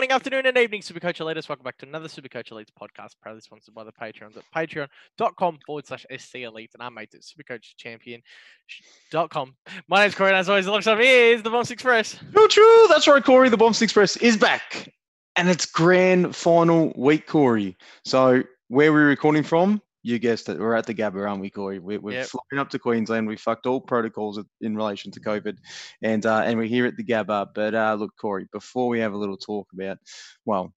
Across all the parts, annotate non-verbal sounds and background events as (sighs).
morning, afternoon, and evening, Supercoach Elites. Welcome back to another Supercoach Elites podcast, proudly sponsored by the Patreons at patreon.com forward slash SC Elite and our mates at supercoachchampion.com. My name's Corey, and as always, alongside me is the Bombs Express. True, true. That's right, Corey. The Bombs Express is back. And it's grand final week, Corey. So, where are we're recording from, you guessed it. We're at the Gabba, aren't we, Corey? We're, we're Yep. flying up to Queensland. We fucked all protocols in relation to COVID, and uh, and we're here at the Gabba. But uh, look, Corey, before we have a little talk about, well,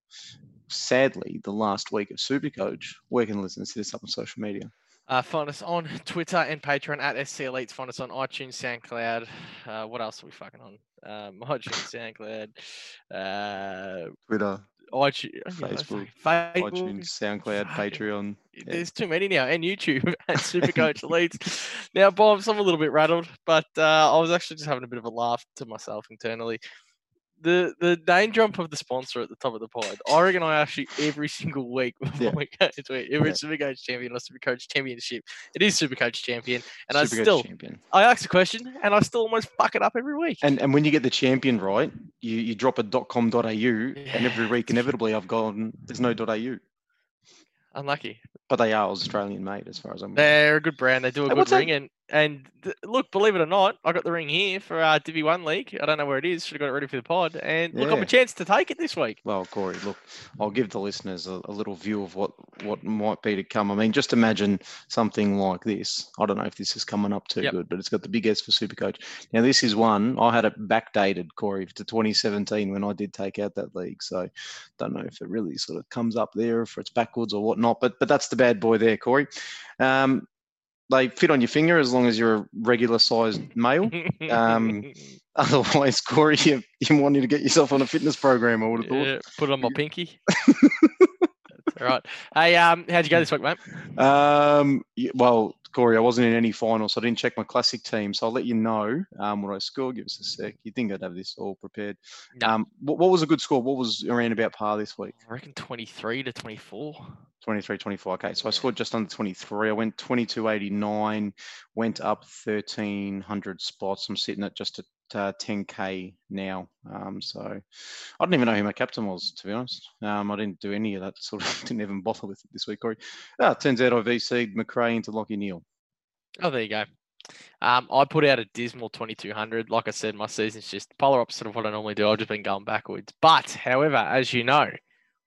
sadly, the last week of Supercoach, where can listeners hit us up on social media? Uh, find us on Twitter and Patreon at SC Elites. Find us on iTunes, SoundCloud. Uh, what else are we fucking on? Um, (laughs) iTunes, SoundCloud, uh, Twitter, iTunes, Facebook, Facebook, iTunes, SoundCloud, Patreon. There's too many now, and YouTube (laughs) and (laughs) Supercoach Leads. Now, Bombs, I'm a little bit rattled, but uh, I was actually just having a bit of a laugh to myself internally. The the name drop of the sponsor at the top of the pod, I reckon I actually every single week (laughs) before Yeah. we go into it, if Yeah. it's Supercoach Champion or Supercoach Championship, it is Supercoach Champion. And I still, champion. I ask a question, and I still almost fuck it up every week. And and when you get the champion right, you, you drop a .com.au, and every week inevitably I've gone there's no .au, Unlucky. but they are Australian made as far as I'm. They're a good brand. They do a good what's that? ring, and and th- look, believe it or not, I got the ring here for uh, Divi One League. I don't know where it is. Should have got it ready for the pod, and look, I'm a chance to take it this week. Well, Corey, look, I'll give the listeners a, a little view of what what might be to come. I mean, just imagine something like this. I don't know if this is coming up too Yep. good, but it's got the big S for Supercoach. Now, this is one I had it backdated, Corey, to 2017 when I did take out that league. So, don't know if it really sort of comes up there, if it's backwards or whatnot. But but that's the bad boy there, Corey. Um, they fit on your finger as long as you're a regular sized male. Um, (laughs) Otherwise, Corey, you, you wanted to get yourself on a fitness program. I would have thought. yeah, put it on my (laughs) pinky. That's all right. Hey, um, how'd you go this week, mate? Um, well, Corey, I wasn't in any finals, so I didn't check my classic team. So I'll let you know um, what I scored. Give us a sec. You think I'd have this all prepared? No. Um, what, what was a good score? What was around about par this week? I reckon 23 to 24. 23, 24. Okay, so I Yeah. scored just under 23. I went 2289, went up 1300 spots. I'm sitting at just at uh, 10k now. Um, so I didn't even know who my captain was, to be honest. Um, I didn't do any of that. Sort of (laughs) didn't even bother with it this week, Corey. Ah, turns out I VC'd Macrae into Lachie Neale. Oh, there you go. Um, I put out a dismal 2200. Like I said, my season's just polar opposite of what I normally do. I've just been going backwards. But, however, as you know,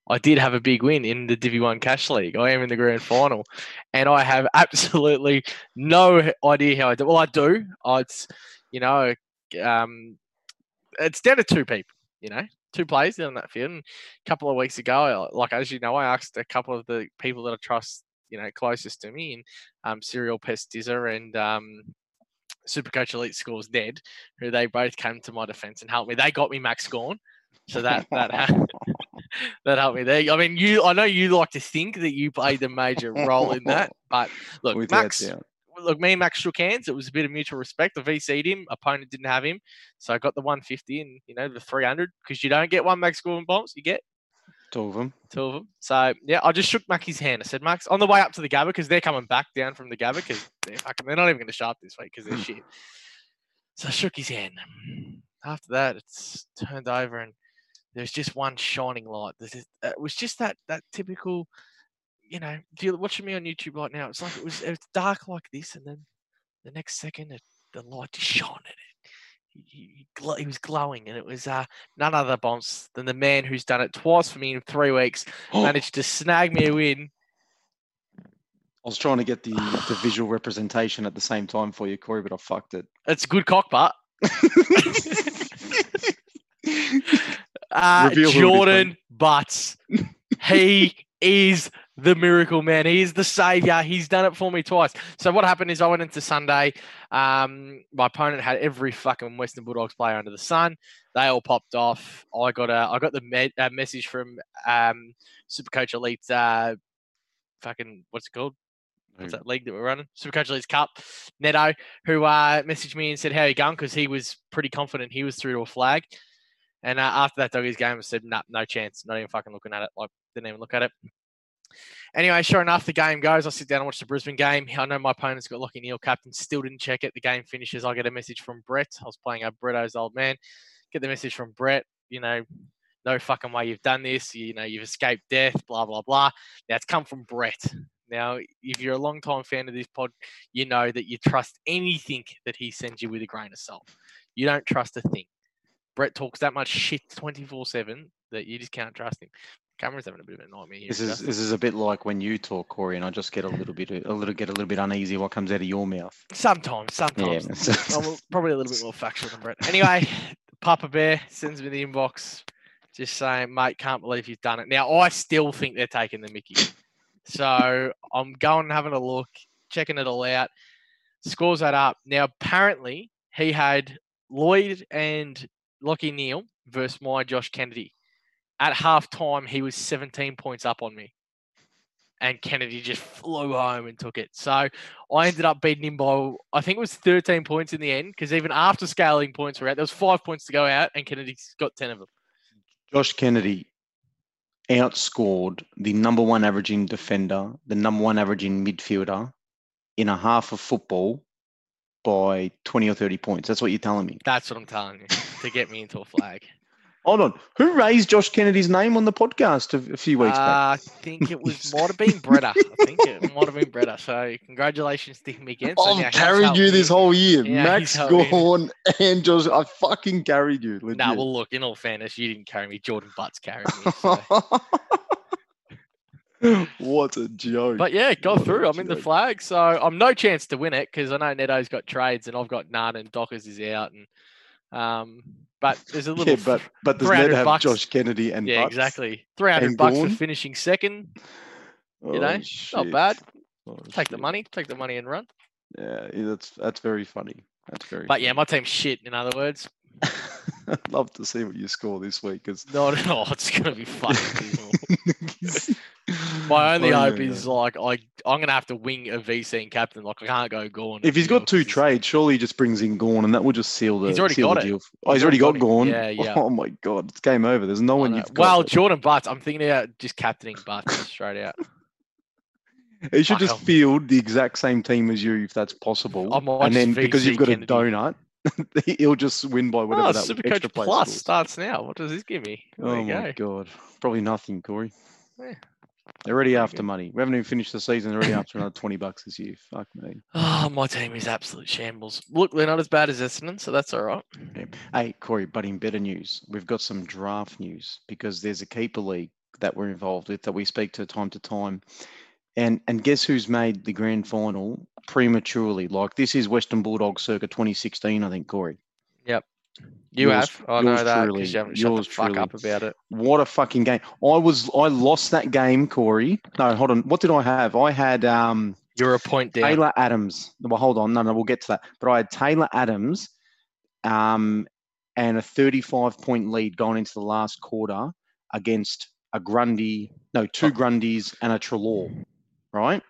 I did have a big win in the Divi 1 Cash League. I am in the grand final, and I have absolutely no idea how I do. Well, I do. I, you know, um, it's down to two people, you know, two players down that field. And a couple of weeks ago, like, as you know, I asked a couple of the people that I trust, you know, closest to me, and um, Serial Pestiza and um, Supercoach Elite Scores Ned, who they both came to my defense and helped me. They got me Max Gawn, so that that (laughs) that helped me there. I mean, you, I know you like to think that you played a major role in that, but look, Without Max, doubt. Look, me and Max shook hands. It was a bit of mutual respect. I VC'd him. Opponent didn't have him, so I got the 150 and you know the 300 because you don't get one Max Gawn bombs, you get Two of them. two of them. So yeah, I just shook Mackie's hand. I said, Max, on the way up to the Gabba because they're coming back down from the Gabba because they're fucking, they're not even going to show up this week because they're hmm. shit. So I shook his hand. After that, it's turned over and there's just one shining light. This is, it was just that that typical, you know, if you're watching me on YouTube right now, it's like it was it's dark like this, and then the next second it, the light just shone at it. He, he, he was glowing, and it was uh, none other bombs than the man who's done it twice for me in three weeks (gasps) managed to snag me a win. I was trying to get the, the visual representation at the same time for you, Corey, but I fucked it. It's a good cock butt. (laughs) (laughs) Uh, Reveal who it is, Jordon Butts. He is the miracle man. He is the savior. He's done it for me twice. So what happened is I went into Sunday. Um, my opponent had every fucking Western Bulldogs player under the sun. They all popped off. I got a I got the uh, message from um, Supercoach Elite. Uh, fucking what's it called? what's that league that we're running? Supercoach Elites Cup. Neto, who uh, messaged me and said, "How you going?" Because he was pretty confident he was through to a flag. And uh, after that doggies game, I said, "Nah, no chance. Not even fucking looking at it. Like, didn't even look at it." Anyway, sure enough, the game goes. I sit down and watch the Brisbane game. I know my opponent's got Lachie Neale captain. Still didn't check it. The game finishes. I get a message from Brett. I was playing a Bretto's old man. Get the message from Brett. You know, no fucking way you've done this. You know, you've escaped death, blah, blah, blah. Now, it's come from Brett. Now, if you're a long time fan of this pod, you know that you trust anything that he sends you with a grain of salt. You don't trust a thing. Brett talks that much shit 24 7 that you just can't trust him. Cameron's having a bit of a nightmare here. This is this is a bit like when you talk, Corey, and I just get a little bit a little get a little bit uneasy what comes out of your mouth. Sometimes, sometimes. I'm probably a little bit more factual than Brett. Anyway, (laughs) Papa Bear sends me the inbox just saying, mate, can't believe you've done it. Now, I still think they're taking the Mickey. So I'm going and having a look, checking it all out, scores that up. Now, apparently, he had Lloyd and Lachie Neale versus my Josh Kennedy. At half time, he was 17 points up on me. And Kennedy just flew home and took it. So I ended up beating him by, I think it was 13 points in the end, because even after scaling points were out, there was five points to go out, and Kennedy's got 10 of them. Josh Kennedy outscored the number one averaging defender, the number one averaging midfielder in a half of football by 20 or 30 points. That's what you're telling me. That's what I'm telling you to get me into a flag. Hold on. Who raised Josh Kennedy's name on the podcast a, a few weeks back? Uh, I think it was (laughs) might have been Bretta. I think it might have been Bretta. So congratulations to him again. So I've carried you this whole year. Yeah, Max. Gawn and Josh. I fucking carried you. No, well, look. In all fairness, you didn't carry me. Jordon Butts carried me. So. (laughs) what a joke. But yeah, got What through. I'm in the flag, so I'm no chance to win it because I know Neto's got trades and I've got none, and Dockers is out, and um, but there's a (laughs) little. yeah, but but does 300 Ned have bucks. Josh Kennedy and yeah, Butts? exactly. Three hundred bucks for finishing second. Oh, you know, Not bad. Oh, Take the money. Take the money and run. Yeah, that's that's very funny. That's very. But yeah, my team's shit. In other words. (laughs) I'd love to see what you score this week because not at all. (laughs) It's gonna be fucking. My (laughs) only hope is like I I'm gonna have to wing a VC and captain. Like I can't go Gawn. If he's got two trades, surely he just brings in Gawn, and that will just seal the. He's already got it. deal. Oh, he's, He's already got got Gawn. Yeah, yeah. (laughs) Oh my god, it's game over. There's no one you've got. Well, Jordon Butts. I'm thinking about just captaining Butts (laughs) straight out. he should fuck just hell. field the exact same team as you if that's possible. And then because you've got Kennedy. a donut, he'll just win by whatever Oh, that Supercoach extra Plus scores. starts now. What does this give me? There Oh my go. god, probably nothing, Corey. Yeah. They're already after money. We haven't even finished the season. They're already (coughs) after another twenty bucks this year. Fuck me. Oh, my team is absolute shambles. Look, they're not as bad as Essendon, so that's all right. Hey, Corey, but in better news, we've got some draft news because there's a keeper league that we're involved with that we speak to time to time. And and guess who's made the grand final prematurely? Like this is Western Bulldogs circa 2016, I think, Corey. You Yours- have. I know that because you haven't shut the fuck up about it. What a fucking game. I was I lost that game, Corey. No, hold on. What did I have? I had um You're a point down. Taylor Adams. Well, hold on. No, no, we'll get to that. But I had Taylor Adams um, and a 35 point lead going into the last quarter against a Grundy, no, two Oh. Grundys and a Treloar, right?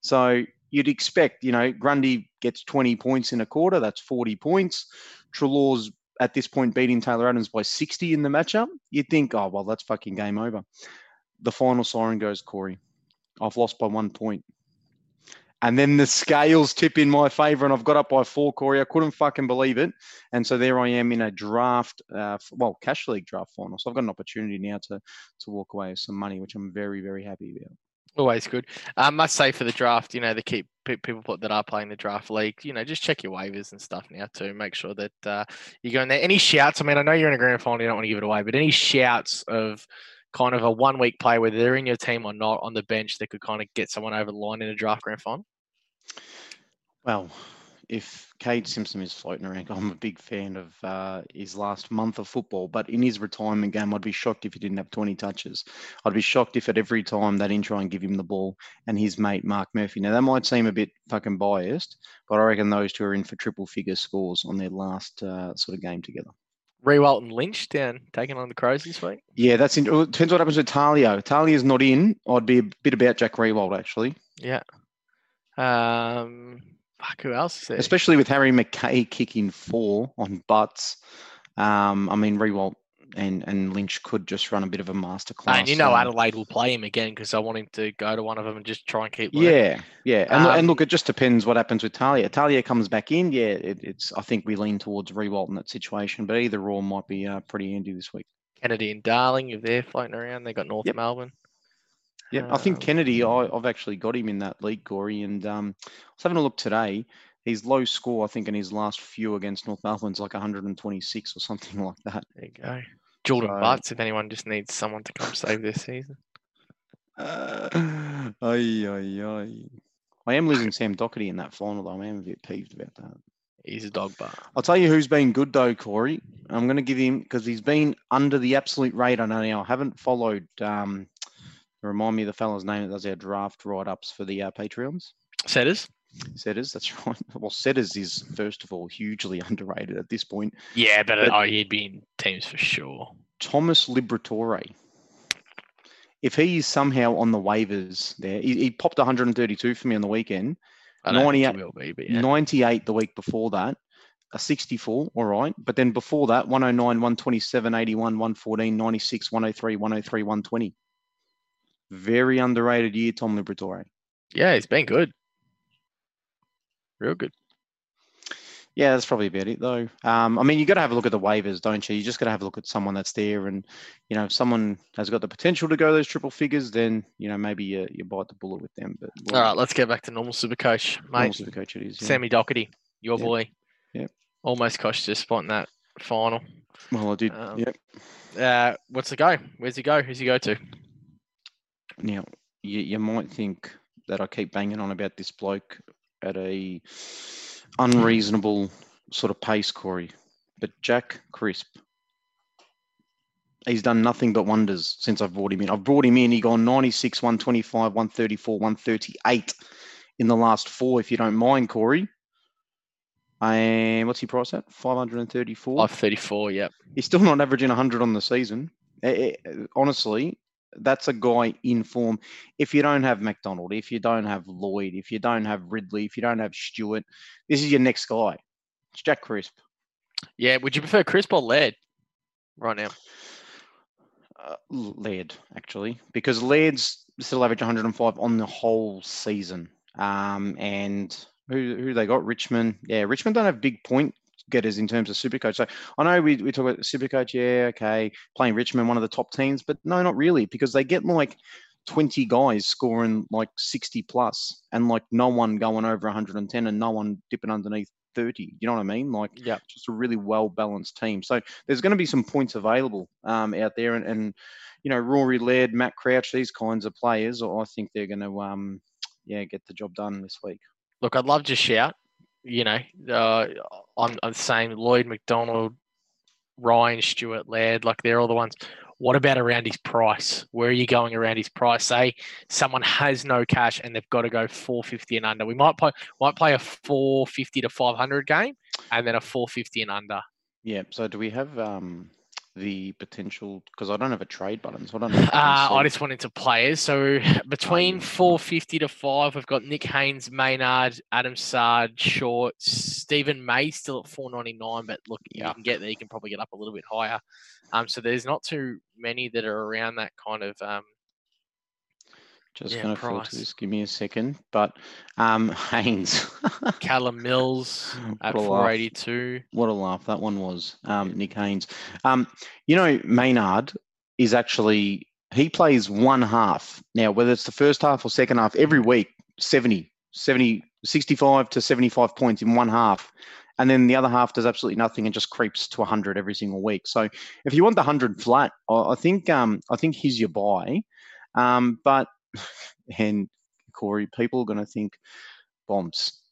So you'd expect, you know, Grundy gets 20 points in a quarter. That's 40 points. Treloar's at this point beating Taylor Adams by 60 in the matchup. You'd think, oh, well, that's fucking game over. The final siren goes, Corey. I've lost by one point. And then the scales tip in my favour, and I've got up by four, Corey. I couldn't fucking believe it. And so there I am in a draft, uh, well, cash league draft final. So I've got an opportunity now to to walk away with some money, which I'm very, very happy about. Always good. I must say for the draft, you know, the keep people put that are playing the draft league, you know, just check your waivers and stuff now too. Make sure that uh, you go in there. Any shouts? I mean, I know you're in a grand final, you don't want to give it away, but any shouts of kind of a one week play, whether they're in your team or not, on the bench that could kind of get someone over the line in a draft grand final? Well, if Kade Simpson is floating around, (laughs) I'm a big fan of uh, his last month of football. But in his retirement game, I'd be shocked if he didn't have 20 touches. I'd be shocked if at every time they didn't try and give him the ball and his mate Mark Murphy. Now that might seem a bit fucking biased, but I reckon those two are in for triple figure scores on their last uh, sort of game together. Riewoldt and Lynch down taking on the Crows this week. Yeah, that's in, it depends what happens with Talia. Talia's not in. I'd be a bit about Jack Riewoldt actually, Yeah. Um, fuck, who else is there? especially with Harry McKay kicking four on butts. Um, I mean Riewoldt and and Lynch could just run a bit of a masterclass. and you know um, Adelaide will play him again because I want him to go to one of them and just try and keep. learning. Yeah, yeah, and, lo- and Um, look, it just depends what happens with Talia. Talia comes back in, yeah. It, it's I think we lean towards Riewoldt in that situation, but either or might be uh, pretty handy this week. Kennedy and Darling, if they're floating around, they got North Yep. Melbourne. Yeah, I think Um, Kennedy, I, I've actually got him in that league, Corey. And um, I was having a look today. His low score, I think, in his last few against North Melbourne's like 126 or something (laughs) like that. There you go. Jordon So- Butts, if anyone just needs someone to come save their season. (laughs) Uh. I am losing Sam Docherty in that final, though. I am a bit peeved about that. He's a dog bar. I'll tell you who's been good, though, Corey. I'm going to give him because he's been under the absolute radar now. I haven't followed. Um, remind me of the fellow's name that does our draft write ups for the uh, Patreons. Setters? Setters, that's (laughs) right. Well, Setters is first of all hugely (laughs) underrated at this point. Yeah, but, But- oh, he'd be in teams for sure. Thomas Liberatore. If he is somehow on the waivers there, he, he popped 132 for me on the weekend, I don't think 98 he will be, yeah. 98 the week before that, a 64, all right. But then before that, 109, 127, 81, 114, 96, 103, 103, 120. Very underrated year, Tom Liberatore. yeah, he's been good. Real good. Yeah, that's probably about it though. Um, I mean, you got to have a look at the waivers, don't you? You just got to have a look at someone that's there, and you know, if someone has got the potential to go those triple figures, then you know maybe you, you bite the bullet with them. But All right, let's get back to normal super coach, mate. the coach it is. Yeah. Sammy Docherty, your Yep. boy. Yep. Almost cost you a spot in that final. Well, I did. Um, yep. Uh, what's the go? Where's he go? Who's he go to? Now, you, you might think that I keep banging on about this bloke at a unreasonable sort of pace, Corey. But Jack Crisp, he's done nothing but wonders since I've brought him in. I've brought him in. He gone 96, 125, 134, 138 in the last four, if you don't mind, Corey. And what's he price at? 534. Five thirty-four. Yep. He's still not averaging 100 on the season. Eh, eh, honestly, that's a guy in form. If you don't have McDonald, if you don't have Lloyd, if you don't have Ridley, if you don't have Stewart, this is your next guy. It's Jack Crisp. Yeah. Would you prefer crisp or lead? Right now. Uh, Laird, actually, because Laird's still average 105 on the whole season. Um, and who who they got? Richmond. Yeah, Richmond don't have big point getters in terms of Supercoach. So I know we, we talk about Supercoach. Yeah, okay, playing Richmond, one of the top teams, but no, not really, because they get like 20 guys scoring like 60 plus, and like no one going over 110, and no one dipping underneath 30. You know what I mean? Like yeah, just a really well balanced team. So there's going to be some points available um, out there, and, and you know Rory Laird, Matt Crouch, these kinds of players. I think they're going to um, yeah get the job done this week. Look, I'd love to shout. You know, uh, I'm, I'm saying Lloyd McDonald, Ryan Stewart, Laird, like they're all the ones. What about around his price? Where are you going around his price? Say someone has no cash and they've got to go 450 and under. We might play might play a 450 to 500 game and then a 450 and under. Yeah. So do we have um, the potential? Because I don't have a trade button, so I don't know. Uh, I can I see. just went into players. So (laughs) between 450 to 5, we've got Nick Haynes, Maynard, Adam Saad, Short, Steven May still at 499. But look, you can get there. You can probably get up a little bit higher. Um, so there's not too many that are around that kind of. Um, Just yeah, going to filter price. this. Give me a second. But um, (laughs) Haynes. Callum Mills (laughs) at What a laugh. 482. What a laugh that one was, um, Nick Haynes. Um, you know, Maynard is actually, he plays one half. Now, whether it's the first half or second half, every week, 70, 70, 65 to 75 points in one half. And then the other half does absolutely nothing and just creeps to 100 every single week. So if you want the 100 flat, I I think um, I think he's your buy. Um, but, (laughs) and Corey, people are going to think, bombs,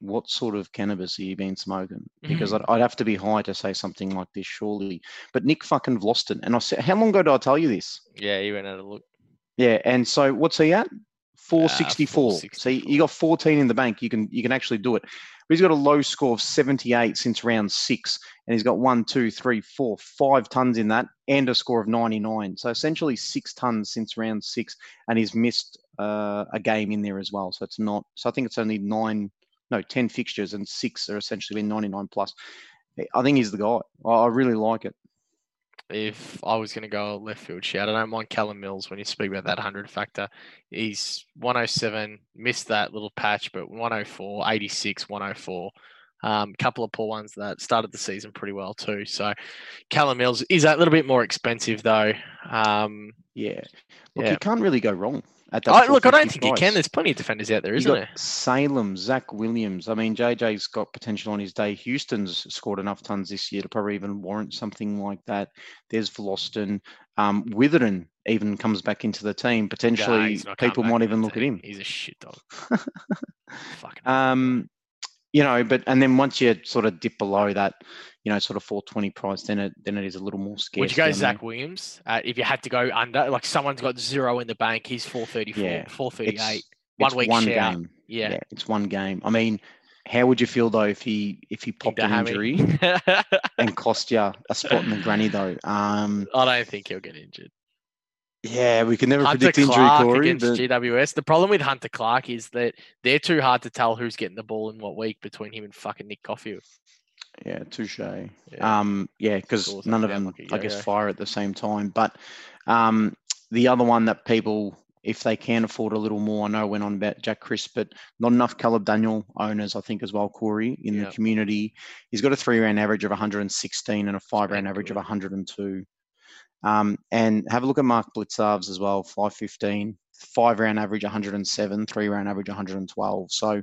what sort of cannabis are you been smoking? Mm-hmm. Because I'd, I'd have to be high to say something like this, surely. But Nick fucking Vlastuin, and I said, how long ago did I tell you this? Yeah, he went out a look. Yeah, and so what's he at? 464. So you- 464. you got 14 in the bank. You can you can actually do it. But he's got a low score of 78 since round six, and he's got one, two, three, four, five tons in that, and a score of 99. So essentially six tons since round six, and he's missed uh, a game in there as well. So it's not. So I think it's only nine, no, 10 fixtures, and six are essentially been 99 plus. I think he's the guy. I really like it. If I was going to go left field shout, I don't mind Callum Mills when you speak about that 100 factor. He's 107, missed that little patch, but 104, 86, 104, Um, couple of poor ones that started the season pretty well too. So Callum Mills is a little bit more expensive though. Um, Yeah. Look, Yeah. you can't really go wrong. I, look, I don't 450 think you can. There's plenty of defenders out there, isn't there? Salem, Zach Williams. I mean, JJ's got potential on his day. Houston's scored enough tons this year to probably even warrant something like that. There's Vlastuin. Um, Witherden even comes back into the team. Potentially, coming people might even look at him. He's a shit dog. (laughs) Fucking. Um, you know, but and then once you sort of dip below that, you know, sort of 420 price, then it then it is a little more scarce. Would you go Zach there. Williams uh, if you had to go under? Like someone's got zero in the bank, he's 434, Yeah, 438. It's, One it's week one shout. game. Yeah. it's one game. I mean, how would you feel though if he if he popped an injury (laughs) and cost you a spot in the granny though? Um, I don't think he'll get injured. Yeah, we can never Hunter predict injury, Clark Corey. against But GWS. The problem with Hunter Clark is that they're too hard to tell who's getting the ball in what week between him and fucking Nick Coffield. yeah, touche. Yeah. Um, yeah, because none of them, down like a I guess, fire at the same time. But um, the other one that people, if they can afford a little more, I know went on about Jack Crisp, but not enough Caleb Daniel owners, I think, as well, Corey, in the community. He's got a three round average of 116 and a five round average of 102. Um, and have a look at Mark Blicavs as well, 515, five round average 107, three round average 112. So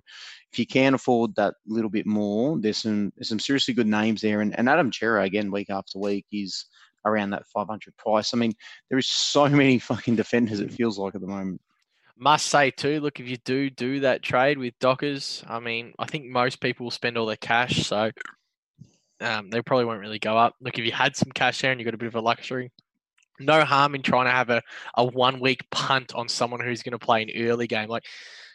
if you can afford that little bit more, there's some there's some seriously good names there. And, and Adam Cerra again, week after week, is around that 500 price. I mean, there is so (laughs) many fucking defenders. It feels like at the moment. Must say too, look, if you do do that trade with Dockers, I mean, I think most people will spend all their cash, so um, they probably won't really go up. Look, if you had some cash there and you got a bit of a luxury, no harm in trying to have a, a one week punt on someone who's going to play an early game. Like,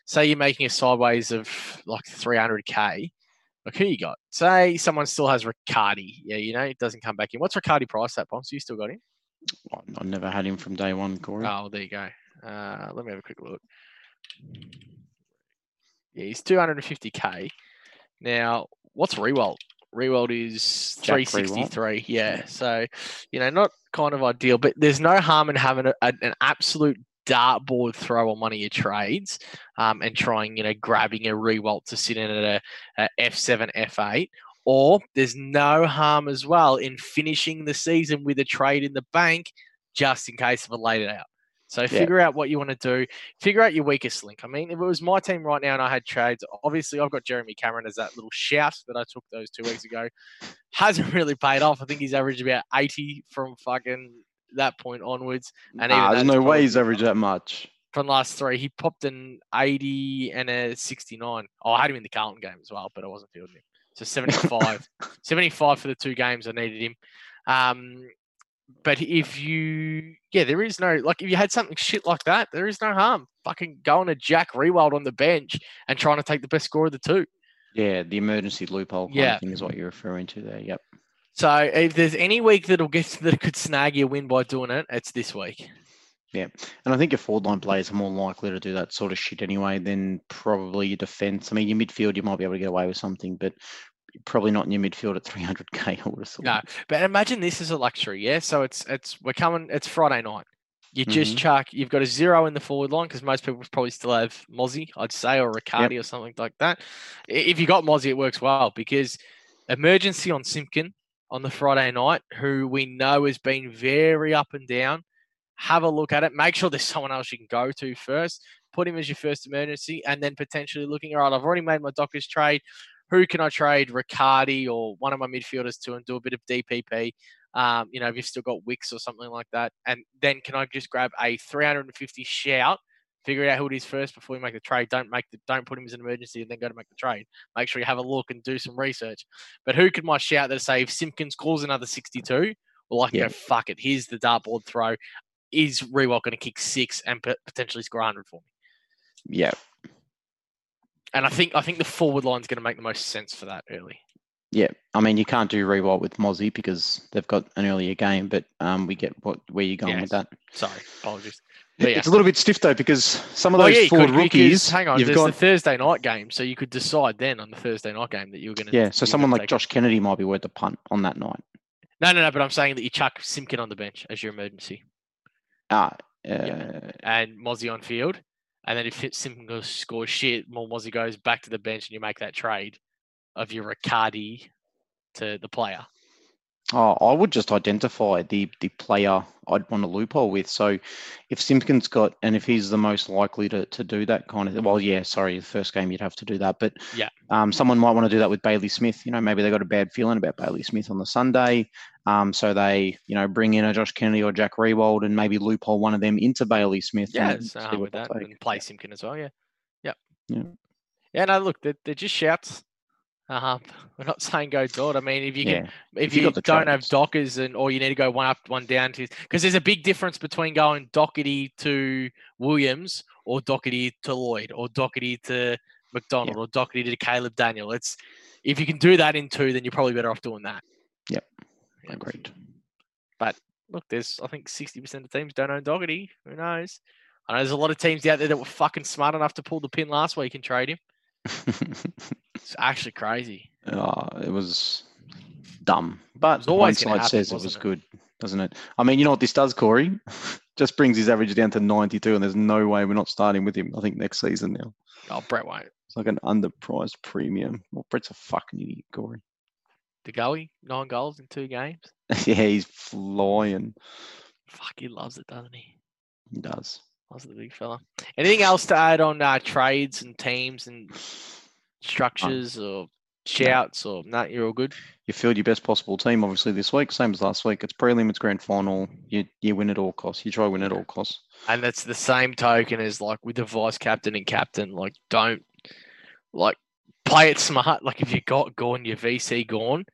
say you're making a sideways of like 300k. Like, who you got? Say someone still has Riccardi. Yeah, you know, it doesn't come back in. What's Riccardi price at, Bombs? You still got him? I- I've never had him from day one, Corey. Oh, there you go. Uh, let me have a quick look. Yeah, he's 250k. Now, what's Riewoldt? Riewoldt is 363. Yeah, so you know, not kind of ideal, but there's no harm in having a, a- an absolute dartboard throw on one of your trades, um, and trying you know grabbing a Riewoldt to sit in at a F seven F8. Or there's no harm as well in finishing the season with a trade in the bank just in case of a laid out. So figure out what you want to do. Figure out your weakest link. I mean, if it was my team right now and I had trades, obviously I've got Jeremy Cameron as that little shout that I took those two weeks ago. Hasn't really paid off. I think he's averaged about 80 from fucking that point onwards. And even Nah, there's no way he's averaged that much. from last three. He popped an 80 and a 69. Oh, I had him in the Carlton game as well, but I wasn't fielding him. So 75. (laughs) 75 for the two games I needed him. Um, but if you, yeah, there is no, like, if you had something shit like that, there is no harm. Fucking going to Jack Riewoldt on the bench and trying to take the best score of the two. Yeah, the emergency loophole kind Yeah. of thing is what you're referring to there. Yep. So if there's any week that'll get that could snag you a win by doing it, it's this week. Yeah, and I think your forward line players are more likely to do that sort of shit anyway than probably your defense. I mean, your midfield, you might be able to get away with something, but probably not in your midfield at 300k. (laughs) I would have thought. No, but imagine this is a luxury, yeah. So it's it's we're coming. It's Friday night. You just Mhm. chuck. You've got a zero in the forward line because most people probably still have Mozzie, I'd say, or Riccardi or something like that. If you got Mozzie, it works well because emergency on Simpkin on the Friday night, who we know has been very up and down. Have a look at it. Make sure there's (laughs) someone else you can go to first. Put him as your first emergency, and then potentially looking. All right, I've already made my Dockers trade. Who can I trade Riccardi or one of my midfielders to and do a bit of DPP? Um, you know, if you've still got Wicks or something like that, and then can I just grab a 350 shout? Figure out who it is first before you make the trade. Don't make the, don't put him as an emergency and then go to make the trade. Make sure you have a look and do some research. But who could my shout that say if Simpkins calls another 62? Well, I can Yeah. go fuck it. Here's the dartboard throw. Is Riewoldt going to kick six and pot- potentially score 100 for me? Yeah. And I think I think the forward line's going to make the most sense for that early. Yeah. I mean, you can't do Riewoldt with Mozzie because they've got an earlier game, but um, we get what where you're going with that. Sorry, apologies. But yeah. It's a little bit stiff though because some of Well, those yeah, forward could, because- rookies, Hang on, you've there's got the Thursday night game, so you could decide then on the Thursday night game that you were going to. yeah. So someone like Josh Kennedy might be worth a punt on that night. No, no, no. But I'm saying that you chuck Simpkin on the bench as your emergency Ah, uh, Yeah. and Mozzie on field, and then if Simpkin goes scores shit, more Mozzie goes back to the bench and you make that trade. of your Riccardi to the player? Oh, I would just identify the the player I'd want to loophole with. So if Simpkins got and if he's the most likely to, to do that kind of well, yeah, sorry, the first game you'd have to do that. But Yeah. um, someone might want to do that with Bailey Smith. You know, maybe they got a bad feeling about Bailey Smith on the Sunday. Um, so they, you know, bring in a Josh Kennedy or Jack Riewoldt and maybe loophole one of them into Bailey Smith. Yeah, and it's no see harm what with that. take. And play Simpkin as well. Yeah. Yep. Yeah. Yeah. No, look, they're, they're just shouts. Uh-huh. (laughs) We're not saying go Dort. I mean, if you can Yeah. if, If you don't have. Dockers and or you need to go one up, one down to because there's a big difference between going Docherty to Williams or Docherty to Lloyd or Docherty to McDonald or Docherty to Caleb Daniel. It's if you can do that in two, then you're probably better off doing that. Yep. Yeah. Agreed. Look, there's I think sixty percent of teams don't own Docherty. Who knows? I know there's a lot of teams out there that were fucking smart enough to pull the pin last week and trade him. (laughs) It's actually crazy. Uh, it was dumb, but was always gonna hindsight happen, says it was it? good, doesn't it? I mean, you know what this does, Corey? (laughs) Just brings his average down to 92, and there's no way we're not starting with him. I think next season now. Oh, Brett won't. It's like an underpriced premium. Well, Brett's a fucking idiot, Corey. DeGoey, nine goals in two games. (laughs) yeah, he's flying. Fuck, he loves it, doesn't he? He does. Loves the big fella. Anything else to add on uh, trades and teams and structures or shouts or no? You're all good. You field your best possible team, obviously, this week. Same as last week. It's prelim, it's grand final. You you win at all costs. You try win at all costs. And that's the same token as like with the vice captain and captain. Like, don't like play it smart. Like, if you got Gawn, your VC Gawn,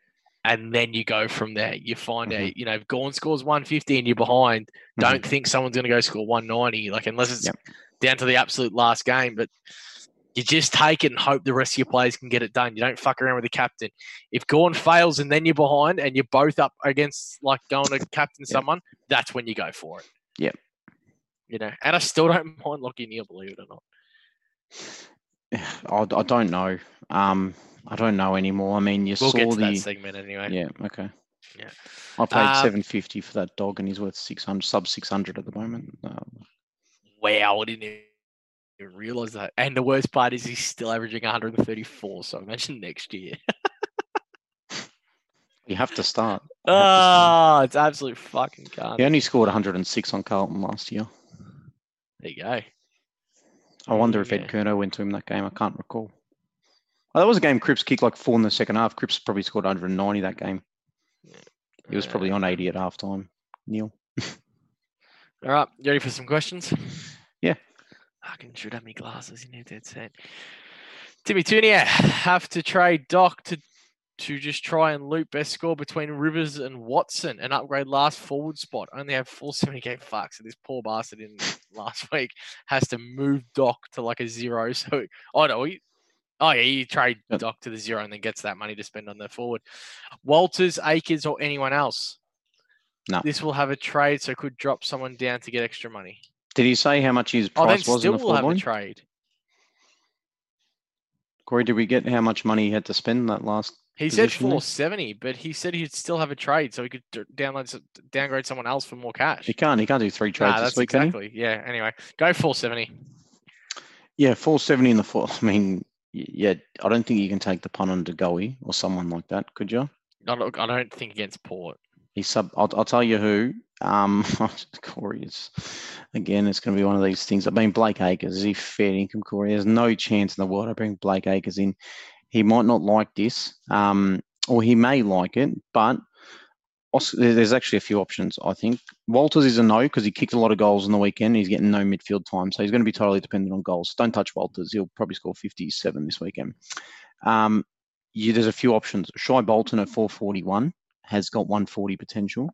and then you go from there. You find Mhm. out, you know, if Gawn scores 150 and you're behind, Mhm. don't think someone's going to go score 190. Like, unless it's Yep. down to the absolute last game. But you just take it and hope the rest of your players can get it done. You don't fuck around with the captain. If Gawn fails and then you're behind and you're both up against like going to captain Yep. someone, that's when you go for it. Yep. You know, and I still don't (laughs) mind Lachie Neale, believe it or not. (sighs) I, I don't know. Um, I don't know anymore. I mean, you We'll saw the that segment anyway. yeah. Okay. Yeah. I paid Um, seven fifty for that dog, and he's worth six hundred, sub six hundred at the moment. Um, Wow, I didn't even realize that. And the worst part is he's still averaging 134. So I imagine next year. (laughs) you have to start. You have to start. Oh, it's absolute fucking. He only scored 106 on Carlton last year. There you go. I wonder if Yeah. Ed Curnow went to him that game. I can't recall. Oh, that was a game Cripps kicked like four in the second half. Cripps probably scored 190 that game. He was probably on 80 at halftime. Neale. (laughs) All right, you ready for some questions? Yeah. Fucking should have me glasses in here, dead set. Timmy Tunia have to trade Doc to to just try and loop best score between Rivers and Watson and upgrade last forward spot. Only have 470 game fuck. So this poor bastard in (laughs) last week has to move Doc to like a zero. (laughs) So oh no, he, oh yeah, you trade. Doc to the zero and then gets that money to spend on the forward. Walters, Acres, or anyone else. No. This will have a trade, so could drop someone down to get extra money. Did he say how much his Oh, then price was in still the will have a trade. Corey, did we get how much money he had to spend that last? He said 470, but he said he'd still have a trade, so he could download downgrade someone else for more cash. He can't. He can't do three trades Nah, this that's week, he? exactly. Yeah. Anyway, go 470. Yeah, 470 in the four. I mean, yeah, I don't think you can take the pun on DeGoey or someone like that, could you? I don't, I don't think against Port. He's sub. I'll, I'll tell you who. Um, (laughs) Corey is again. It's going to be one of these things. I mean, Blake Acres is he fair income? Corey, there's no chance in the world I bring Blake Acres in. He might not like this, um, or he may like it, but there's actually a few options. I think Walters is a no because he kicked a lot of goals on the weekend. He's getting no midfield time, so he's going to be totally dependent on goals. Don't touch Walters. He'll probably score 57 this weekend. Um, you, there's a few options. Shai Bolton at 441 has got 140 potential.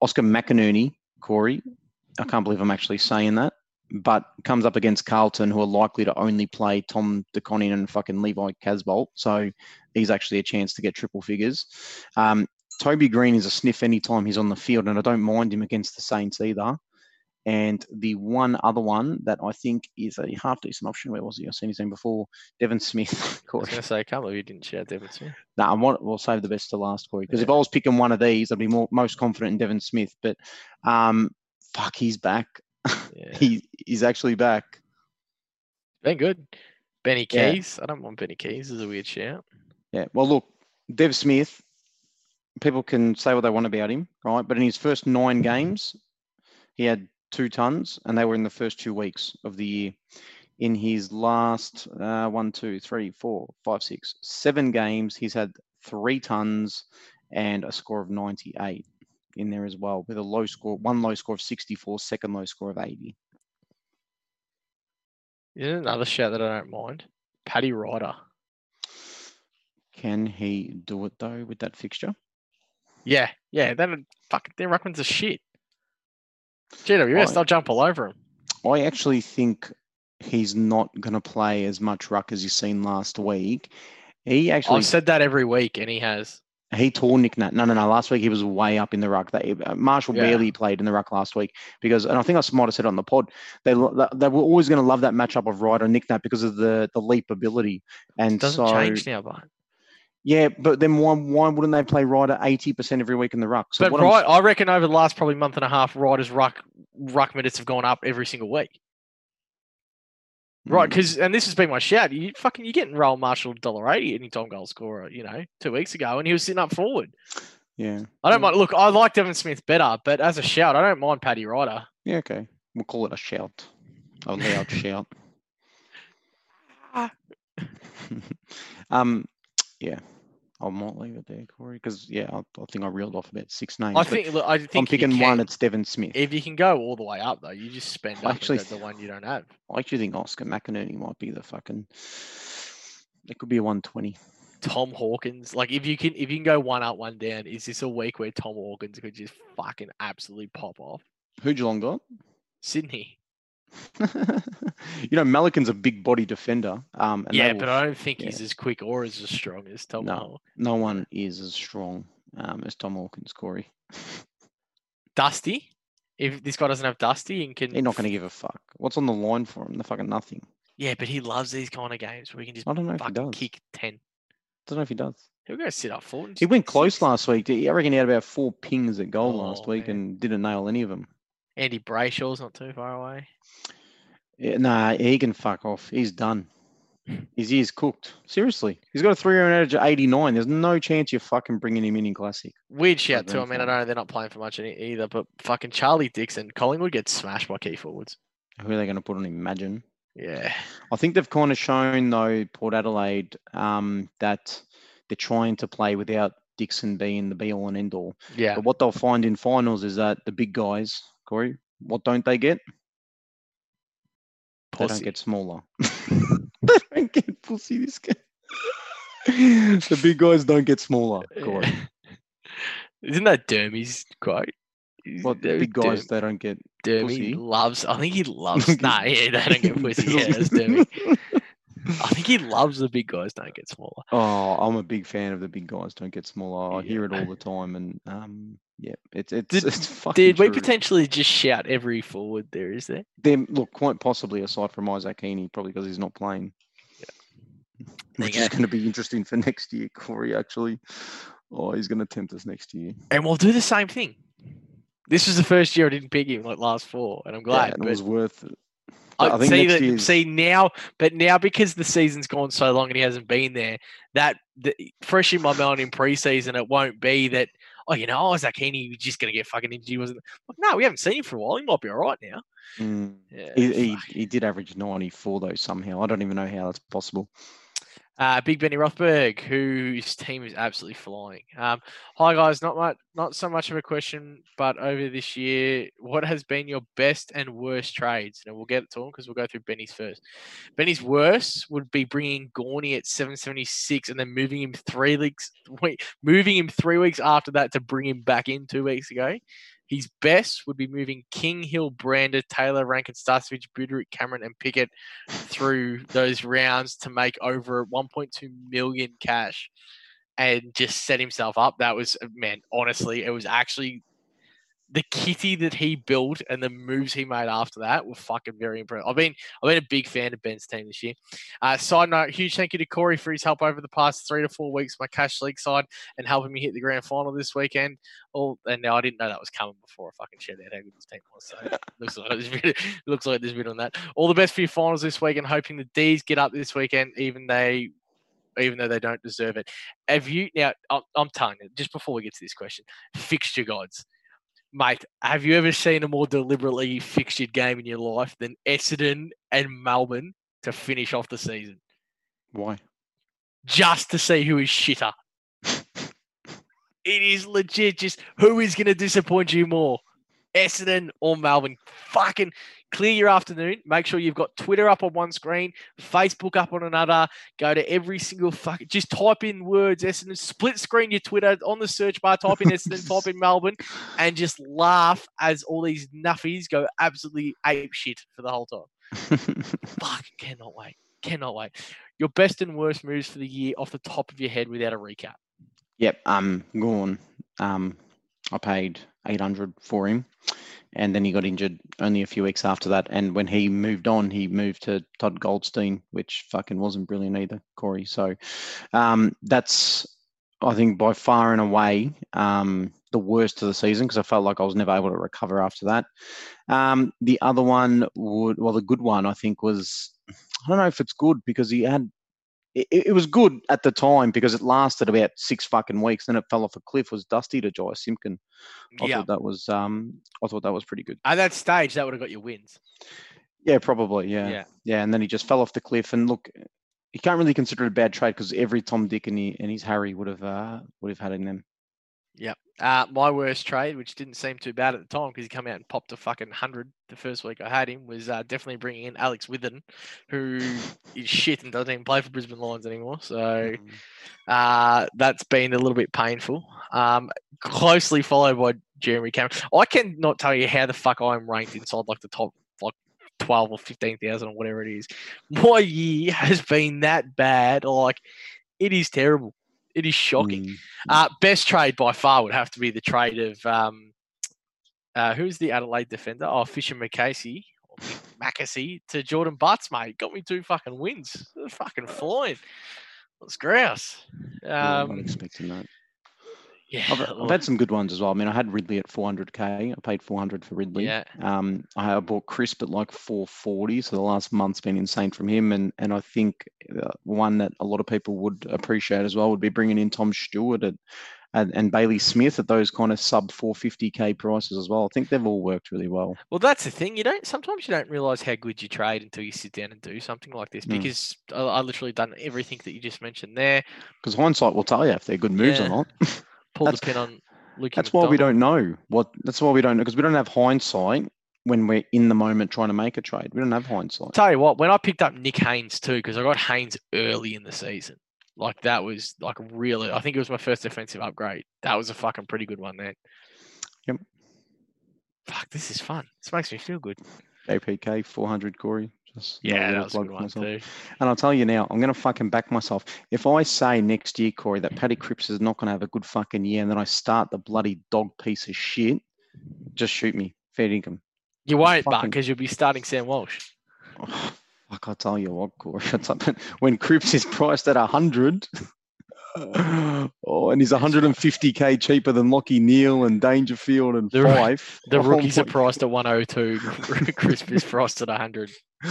Oscar McInerney, Corey, I can't believe I'm actually saying that, but comes up against Carlton, who are likely to only play Tom De Koning and fucking Levi Casboult. So he's actually a chance to get triple figures. Um, Toby Green is a sniff anytime he's on the field, and I don't mind him against the Saints either. And the one other one that I think is a half decent option, where was he? I've seen his name before. Devon Smith, (laughs) I was Corey. going to say, I can't believe you didn't shout Devon Smith. No, I want, we'll save the best to last, Corey. Because if I was picking one of these, I'd be more most confident in Devon Smith. But um, fuck, he's back. Yeah. he he's actually back. Been good. Benny Yeah. Keays. I don't want Benny Keays. Is a weird shout. Yeah. Well, look, Dev Smith. People can say what they want about him, right? But in his first nine games, he had two tons, and they were in the first two weeks of the year. In his last uh, one, two, three, four, five, six, seven games, he's had three tons and a score of 98 in there as well, with a low score, one low score of 64, second low score of 80. Isn't another shout that I don't mind? Paddy Ryder. Can he do it though with that fixture? Yeah, yeah. Then fuck, their ruckman's a shit. GWS, I- they'll jump all over him. I actually think he's not going to play as much ruck as you've seen last week. He actually I've said that every week, and he has. He tore Nick Nat. No, no, no. Last week he was way up in the ruck. They, uh, Marshall Yeah. barely played in the ruck last week because, and I think I might have said it on the pod. They they were always going to love that matchup of Ryder and Nick Nat because of the the leap ability. And Doesn't so change now, but yeah, but then why why wouldn't they play Ryder eighty percent every week in the ruck? So but I'm- right, I reckon over the last probably month and a half, Ryder's ruck ruck minutes have gone up every single week. Right, Mm, because and this has been my shout. You fucking you getting Roll Marshall dollar eighty anytime goal scorer, you know, two weeks ago, and he was sitting up forward. yeah, I don't Yeah. mind. Look, I like Devon Smith better, but as a shout, I don't mind Paddy Ryder. yeah, okay. We'll call it a shout, a loud (laughs) shout. Ah. (laughs) um, yeah, I might leave it there, Corey, because yeah, I, I think I reeled off about six names. I think. Look, I think I'm picking one. It's Devon Smith. If you can go all the way up, though, you just spend I actually the one you don't have. I actually think Oscar McInerney might be the fucking. It could be a 120. Tom Hawkins, like if you can, if you can go one up, one down, is this a week where Tom Hawkins could just fucking absolutely pop off? Who Geelong got? Sydney, (laughs) you know, Melican's a big body defender. Um, and yeah, will but I don't think yeah. he's as quick or as strong as Tom. No. No one is as strong um, as Tom Hawkins, Corey. (laughs) Dusty, if this guy doesn't have Dusty and can, He's not going to give a fuck. What's on the line for him? The fucking nothing. yeah, but he loves these kind of games where he can just I don't know if he does. kick ten. I don't know if he does. He'll go sit up and He went close last week. I reckon he had about four pings at goal last Oh, week man. and didn't nail any of them. Andy Brayshaw's not too far away. Yeah, nah, he can fuck off. He's done. (laughs) His ear's cooked. Seriously. He's got a three round average of 89. There's no chance you're fucking bringing him in in Classic. Weird shout Not too. I mean, I know they're not playing for much either, but fucking Charlie Dixon, Collingwood gets smashed by key forwards. Who are they going to put on? Imagine. Yeah, I think they've kind of shown, though, Port Adelaide, um, that they're trying to play without Dixon being the be all and end all. yeah. But what they'll find in finals is that the big guys, Corey, what don't they get? They don't get smaller. (laughs) (laughs) they don't get pussy this game. (laughs) the big guys don't get smaller, Corey. Isn't that Dermy's quote? What the big guys Derm- they don't get Dermy pussy? loves. I think he loves. nah, yeah, they don't get pussy. Yeah, that's Dermy. I think he loves the big guys don't get smaller. Oh, I'm a big fan of the big guys don't get smaller. I hear it all the time, and um, yeah, it's it's Did- it's fucking Did we potentially just shout every forward there? Is there? Them look quite possibly aside from Isaac Heaney, probably because he's not playing. There Which is going to be interesting for (laughs) next year, Corey. Actually, oh, he's going to tempt us next year. And we'll do the same thing. This was the first year I didn't pick him like last four, and I'm Yeah, glad. and it was worth it. I, I think see that. year's- See now, but now because the season's gone so long and he hasn't been there, that the, fresh in my mind in preseason, it won't be that. Oh, you know, Isaac Heaney was just going to get fucking injured. He wasn't like, no, we haven't seen him for a while. He might be all right now. Mm. Yeah, He, he, he did average 94 though somehow. I don't even know how that's possible. Uh, Big Benny Rothberg, whose team is absolutely flying. Um, hi guys, not much, not so much of a question, but over this year, what has been your best and worst trades? And we'll get to them because we'll go through Benny's first. Benny's worst would be bringing Gorney at 776 and then moving him three weeks, wait, moving him three weeks after that to bring him back in two weeks ago. His best would be moving King, Hill, Brander, Taylor, Rankin, Starcevich, Budarick, Cameron, and Pickett through those rounds to make over 1.2 million cash and just set himself up. That was man, honestly, it was actually the kitty that he built and the moves he made after that were fucking very impressive. I've been I've been a big fan of Ben's team this year. Uh, side note, huge thank you to Corey for his help over the past three to four weeks, my cash league side, and helping me hit the grand final this weekend. All and now I didn't know that was coming before I fucking shared out how good this team was. So (laughs) looks like there's been, looks like there's been on that. All the best for your finals this week, and hoping the D's get up this weekend, even they even though they don't deserve it. Have you now? I'm, I'm telling you, just before we get to this question, fixture gods, mate. Have you ever seen a more deliberately fixtured game in your life than Essendon and Melbourne to finish off the season, Why? just to see who is shitter? It is legit. Just who is going to disappoint you more, Essendon or Melbourne? Fucking clear your afternoon. Make sure you've got Twitter up on one screen, Facebook up on another. Go to every single fucking. Just type in words Essendon. Split screen your Twitter on the search bar. Type in (laughs) Essendon. type in Melbourne, and just laugh as all these nuffies go absolutely ape shit for the whole time. (laughs) Fuck, cannot wait. Cannot wait. Your best and worst moves for the year off the top of your head without a recap. Yep, um, Gawn. Um, I paid eight hundred for him, and then he got injured only a few weeks after that. And when he moved on, he moved to Todd Goldstein, which fucking wasn't brilliant either, Corey. So, um, that's I think by far and away um, the worst of the season because I felt like I was never able to recover after that. Um, the other one would, well, the good one I think was I don't know if it's good because he had it, it was good at the time because it lasted about six fucking weeks. Then it fell off a cliff. Was Dusty to Jy Simpkin. I Yeah. thought that was um, I thought that was pretty good. At that stage, that would have got you wins. Yeah, probably. Yeah. Yeah. yeah, And then he just fell off the cliff. And look, you can't really consider it a bad trade because every Tom, Dick, and, he, and his Harry would have uh, would have had in them. Uh, my worst trade, which didn't seem too bad at the time because he come out and popped a fucking hundred the first week I had him, was uh, definitely bringing in Alex Witherden, who (laughs) is shit and doesn't even play for Brisbane Lions anymore. So Mm. uh, that's been a little bit painful. Um, closely followed by Jeremy Cameron. I cannot tell you how the fuck I'm ranked inside like the top like twelve or fifteen thousand or whatever it is. My year has been that bad. Like it is terrible. It is shocking. Mm. Uh, best trade by far would have to be the trade of um, uh, who's the Adelaide defender? Oh, Fischer McAsey, or Mackesy to Jordon Butts, mate. Got me two fucking wins. They're fucking flying. Let's grouse. Yeah, I'm not Um, expecting that. Yeah, I've, I've had some good ones as well. I mean, I had Ridley at 400k. I paid 400 for Ridley. yeah. Um, I bought Crisp at like 440. So the last month's been insane from him. And and I think uh, one that a lot of people would appreciate as well would be bringing in Tom Stewart at, and, and Bailey Smith at those kind of sub 450k prices as well. I think they've all worked really well. Well, that's the thing. You don't. Sometimes you don't realize how good you trade until you sit down and do something like this. Mm. Because I, I literally done everything that you just mentioned there. Because hindsight will tell you if they're good moves Yeah. or not. (laughs) Pull the pin on Luke. That's why we don't know what. That's why we don't know because we don't have hindsight when we're in the moment trying to make a trade. We don't have hindsight. Tell you what, when I picked up Nick Haynes too, because I got Haynes early in the season, like that was like really. I think it was my first defensive upgrade. That was a fucking pretty good one then. Yep. Fuck, this is fun. This makes me feel good. JPK 400 Corey. Just Yeah, little that was a good one myself. too. And I'll tell you now, I'm going to fucking back myself. If I say next year, Corey, that Paddy Cripps is not going to have a good fucking year, and then I start the bloody dog piece of shit, just shoot me, fair income. You won't, but fucking- because you'll be starting Sam Walsh. Oh, (sighs) fuck, I tell you what, Corey. (laughs) Like when Cripps is priced at 100, oh, and he's 150k cheaper than Lachie Neale and Dangerfield and The- Fyfe. The Oh, rookies are priced at 102. (laughs) Crisp is priced at 100. (laughs)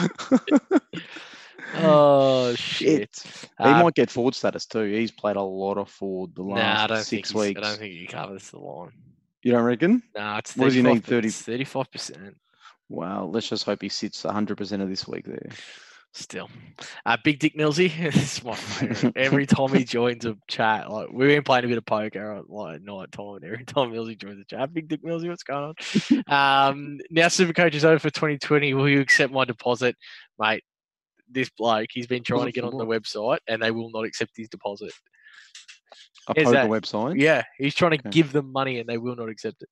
Oh shit! He Uh, might get forward status too. He's played a lot of forward the last nah, I don't think six weeks. I don't think he covers the line. You don't reckon? Nah, it's What does he need, 30? Thirty-five percent. Wow, let's just hope he sits 100% of this week there. Still, uh, Big Dick Millsy. (laughs) is my favorite. Every (laughs) time he joins a chat, like we've been playing a bit of poker at like night time, and every time Millsy joins the chat, Big Dick Millsy, what's going on? (laughs) um, now Supercoach is over for 2020. Will you accept my deposit, mate? This bloke, he's been trying to get on the website, and they will not accept his deposit. A poker website. Yeah, he's trying to Okay. give them money, and they will not accept it.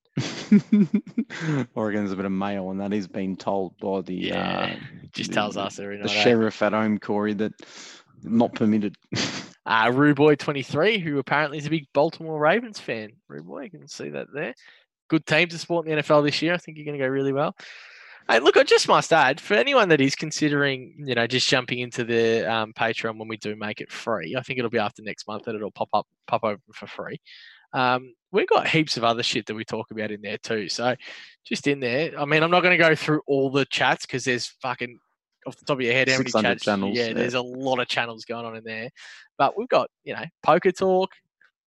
I reckon there's a bit of mail, and that is being told by the Yeah, uh, just the- tells us every the night. eh? sheriff at home, Corey, that not permitted. Uh, (laughs) Ruboy 23, who apparently is a big Baltimore Ravens fan. Ruboy, you can see that there. Good team to support in the NFL this year. I think you're going to go really well. Hey, look, I just must add for anyone that is considering, you know, just jumping into the um, Patreon when we do make it free. I think it'll be after next month that it'll pop up, pop open for free. Um, we've got heaps of other shit that we talk about in there too. So just in there. I mean, I'm not going to go through all the chats because there's fucking off the top of your head, how many chats? channels, Yeah, yeah. there's a lot of channels going on in there. But we've got, you know, poker talk.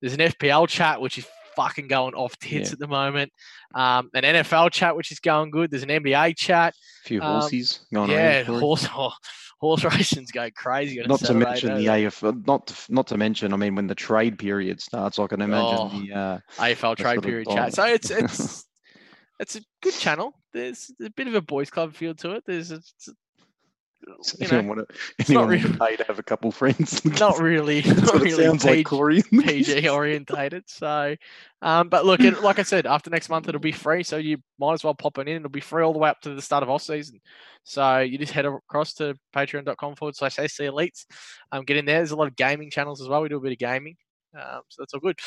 There's an FPL chat, which is fucking going off tits Yeah. at the moment. Um, an NFL chat, which is going good. There's an NBA chat. A few Um, horses going on. yeah, around. Corey. (laughs) horse (laughs) racing's going crazy. on a Not to mention the they? AF, not to, not to mention. I mean, when the trade period starts, I can imagine Oh. the. Uh, AFL trade period chat. So it's it's (laughs) it's a good channel. There's a bit of a boys' club feel to it. There's a, you (laughs) know, anyone want to, not anyone want really- to pay to have a couple friends? not really, (laughs) not really sounds like, PG, Corey. (laughs) PG orientated. So, um, but look, it, like I said, after next month it'll be free. So you might as well pop it in. It'll be free all the way up to the start of off season. So you just head across to patreon.com forward slash SC Elites. Um, get in there. There's a lot of gaming channels as well. We do a bit of gaming. Um, so that's all good.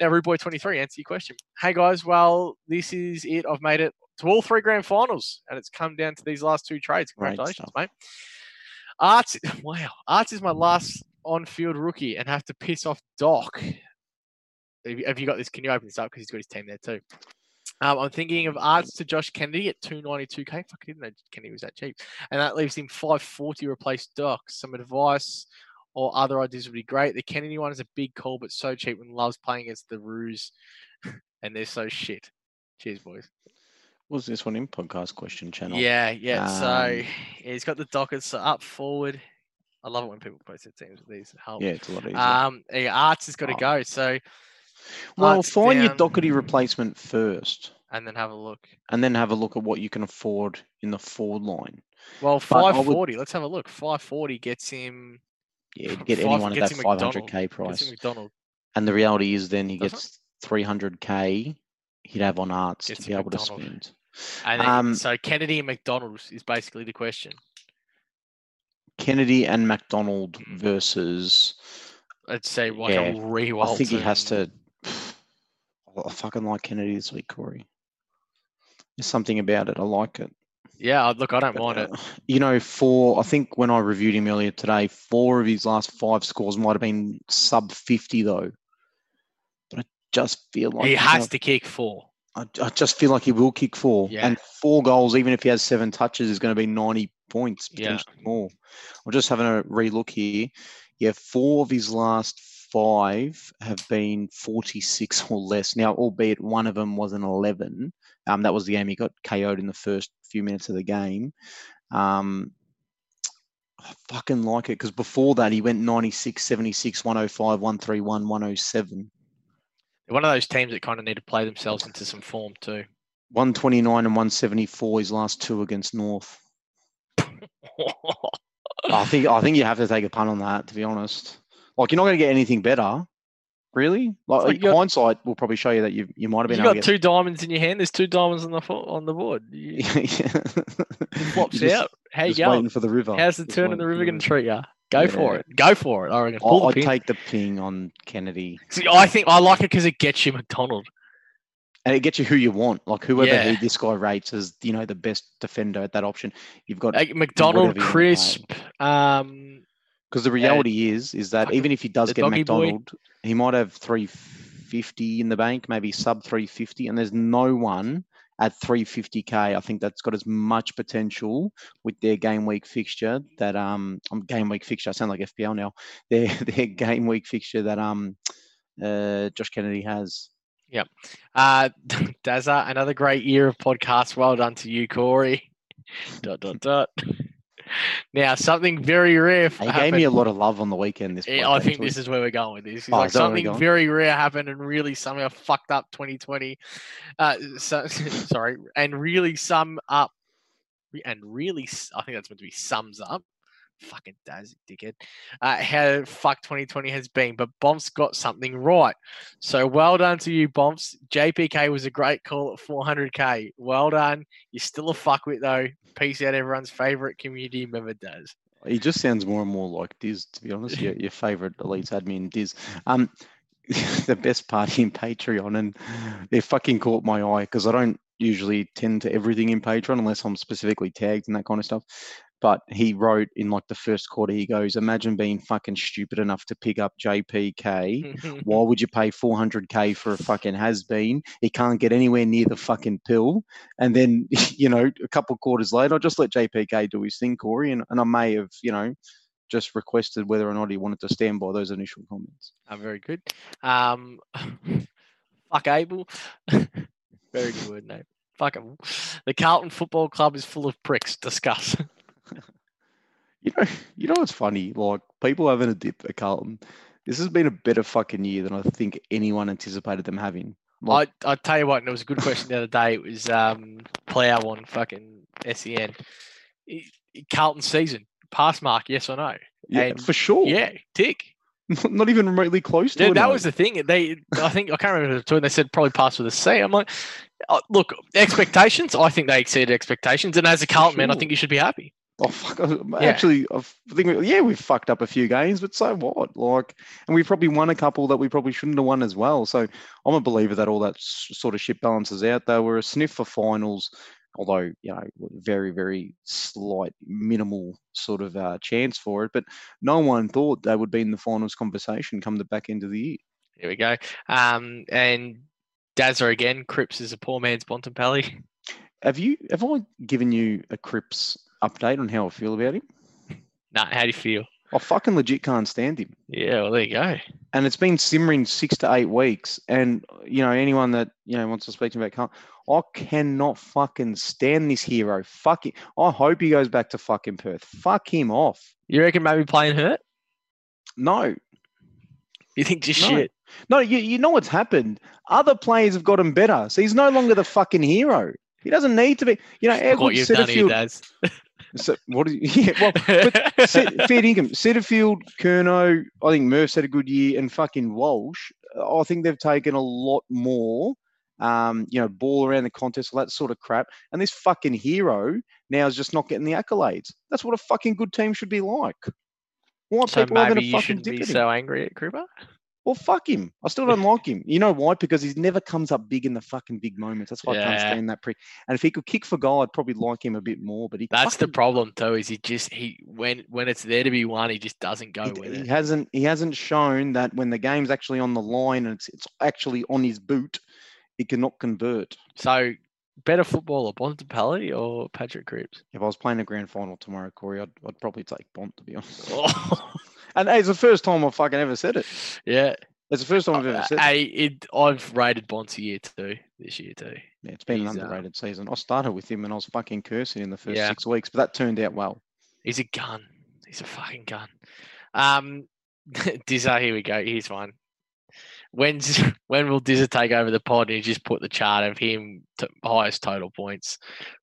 Now, Rude Boy 23, answer your question. Hey guys, well, this is it. I've made it to all three grand finals, and it's come down to these last two trades. Congratulations, mate. Aarts, (laughs) wow, Aarts is my last on-field rookie, and have to piss off Doc. Have you, got this? Can you open this up because he's got his team there too? Um, I'm thinking of Aarts to Josh Kennedy at 292k. Fuck, I didn't know Kennedy was that cheap, and that leaves him 540 replace Doc. Some advice or other ideas would be great. The Kennedy one is a big call, but so cheap when loves playing against the Roos, (laughs) and they're so shit. Cheers, boys. Was this one in podcast question channel? Yeah, yeah. so Um, yeah, he's got the dockets up forward. I love it when people post their teams with these. Help. Yeah, it's a lot easier. Um, yeah, Aarts has got to Oh. go. So, well, Aarts find your down, Docherty replacement first, and then have a look. and then have a look at what you can afford in the forward line. Well, five forty. Let's have a look. Five forty gets him. Yeah, (laughs) get Five- anyone at that 500k Gets price. him And the reality is, then he Does gets 300k. He'd have on arts to be able to spend. And then, Um, so Kennedy and McDonald is basically the question. Kennedy and McDonald Mm. versus. Let's say like Yeah, a Rewalton. I think he has to. (sighs) I fucking like Kennedy this week, Corey. There's something about it. I like it. Yeah, look, I don't But, mind it. uh, You know, for I think when I reviewed him earlier today, four of his last five scores might have been sub 50 though. But I just feel like he has know, to kick four. I, I just feel like he will kick four. Yeah. And four goals, even if he has seven touches, is going to be 90 points, Yeah. potentially more. I'm just having a relook here. Yeah, four of his last five have been 46 or less. Now, albeit one of them was an 11. Um, that was the game he got KO'd in the first few minutes of the game. Um, I fucking like it because before that he went 96, 76, 105, 131, 107. One of those teams that kind of need to play themselves into some form too. 129 and 174 his last two against North. (laughs) I think I think you have to take a punt on that, to be honest. Like you're not going to get anything better, really. Like, like hindsight will probably show you that you you might have been. you got to two diamonds in your hand. There's two diamonds on the on the board. (laughs) You, get. it flops just- out. How you going? waiting for the river. How's the Just turn in the river going to treat you? Go for it. Go for it. I reckon. Pull I'll the take the ping on Kennedy, See, I think I like it because it gets you McDonald. and it gets you who you want. Like whoever Yeah. this guy rates as you know the best defender at that option. You've got Like McDonald, crisp. Um, Because the reality is, is that even if he does get doggy boy. McDonald, he might have 350 in the bank, maybe sub 350, and there's no one at 350k. I think that's got as much potential with their game week fixture that um, um game week fixture. I sound like FPL now. (laughs) Their their game week fixture that um, uh, Josh Kennedy has. uh, (laughs) Dazza, another great year of podcasts. Well done to you, Corey. (laughs) dot dot dot. Now, something very rare. He gave me a lot of love on the weekend. This Yeah, I think this is where we're going with this. Oh, like is that where we're something very rare happened and really somehow fucked up 2020. Uh, so, (laughs) sorry, and really sum up, and really, I think that's meant to be sums up. Fucking Daz, dickhead. Uh, how fuck 2020 has been, but Bombs got something right. So well done to you, Bombs. JPK was a great call at 400k. Well done. You're still a fuckwit though. Peace out, everyone's favorite community member, does. He just sounds more and more like Diz, to be honest. Your, your favorite elites admin, Diz. Um, (laughs) the best part in Patreon, and they fucking caught my eye because I don't usually tend to everything in Patreon unless I'm specifically tagged and that kind of stuff. But he wrote in like the first quarter, he goes, "Imagine being fucking stupid enough to pick up JPK. (laughs) Why would you pay 400k for a fucking has been? He can't get anywhere near the fucking pill." And then, (laughs) you know, a couple of quarters later, I just let JPK do his thing, Corey, and, and I may have, you know, just requested whether or not he wanted to stand by those initial comments. Oh, very good. Um, (laughs) fuck Abel. very good word, name. Fuck 'em. The Carlton Football Club is full of pricks. Discuss. You know, (laughs) you know what's funny? Like people having a dip at Carlton. This has been a better fucking year than I think anyone anticipated them having. Like, I I tell you what, and it was a good question the other day. It was um Plough on fucking Sen. Carlton season pass mark, yes or no? yeah, and- for sure. Yeah, tick. (laughs) Not, even remotely close to Yeah, it. that no. was the thing. They, I think I can't remember the two. And they said probably pass with a C. I'm like, oh, look, expectations. I think they exceeded expectations. And as a Carlton man, I think you should be happy. Oh fuck! Yeah. Actually, I think we- yeah, we've fucked up a few games, but so what? Like, and we probably won a couple that we probably shouldn't have won as well. So I'm a believer that all that sort of shit balances out. They were a sniff for finals, although you know, very very slight, minimal sort of uh, chance for it. But no one thought they would be in the finals conversation come the back end of the year. Here we go. Um, and Dazza again. Cripps is a poor man's Bontempelli. Have you? Have I given you a Cripps update on how I feel about him? Nah, how do you feel? I fucking legit can't stand him. Yeah, well, there you go. and it's been simmering six to eight weeks. And you know, anyone that you know wants to speak to me about, Carl, I cannot fucking stand this hero. Fuck it. I hope he goes back to fucking Perth. Fuck him off. You reckon maybe playing hurt? No, You think just No. shit? no. You you know what's happened? Other players have got him better, so he's no longer the fucking hero. He doesn't need to be. You know, how What you've done here, Setterfield. (laughs) So, what is? (laughs) Yeah, well, but (laughs) fair income. Setterfield, Kerno, I think Murph's had a good year, and fucking Walsh. I think they've taken a lot more, um, you know, ball around the contest, all that sort of crap. And this fucking hero now is just not getting the accolades. That's what a fucking good team should be like. Why are so people maybe you shouldn't be so angry at Kruber. Well, fuck him. I still don't like him. You know why? Because he never comes up big in the fucking big moments. That's why I can't stand that prick. And if he could kick for goal, I'd probably like him a bit more. But he That's the problem too. Is he just he when when it's there to be won, he just doesn't go he, with he it. hasn't he hasn't shown that when the game's actually on the line and it's it's actually on his boot, he cannot convert. So better footballer, Bontempelli or Patrick Cripps? If I was playing a grand final tomorrow, Corey, I'd, I'd probably take Bont to be honest. Oh, (laughs) And hey, it's the first time I've fucking ever said it. yeah. It's the first time I've ever said it. Hey, it, I've rated Bonds a year too this year too. Yeah, it's been an he's, uh, underrated season. I started with him and I was fucking cursing in the first Yeah. six weeks, but that turned out well. He's a gun. He's a fucking gun. Um, (laughs) Dizza, here we go. Here's one. When's (laughs) when will Dizza take over the pod and you just put the chart of him to highest total points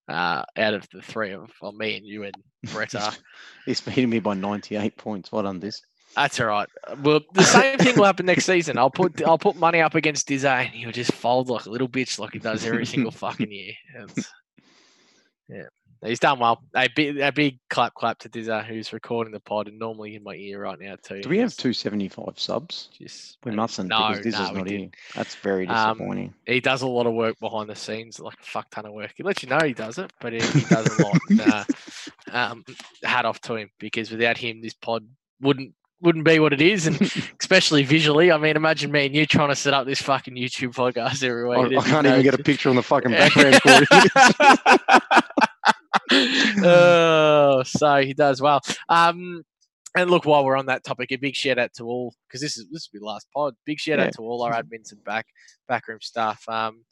uh, out of the three of well, me and you and Brett are. (laughs) He's beating me by 98 points. Well done, this. That's all right. Well, the same thing will happen next season. I'll put I'll put money up against Dizza and he'll just fold like a little bitch like he does every (laughs) single fucking year. It's- yeah, he's done well. A big a big clap clap to Dizza who's recording the pod and normally in my ear right now too. Do we have 275 subs? Just We mustn't No, because this no, not here. That's very Um, disappointing. He does a lot of work behind the scenes, like a fuck ton of work. He lets you know he does it, but he, he does a lot. And, uh, (laughs) um, hat off to him because without him, this pod wouldn't wouldn't be what it is, and (laughs) especially visually. I mean, imagine me and you trying to set up this fucking YouTube podcast every week. I, I can't even get a picture on the fucking (laughs) background. (laughs) oh, so he does well. Um, and look, while we're on that topic, a big shout out to all because this is this will be the last pod. Big shout Yeah. out to all our admins and back backroom staff. Um,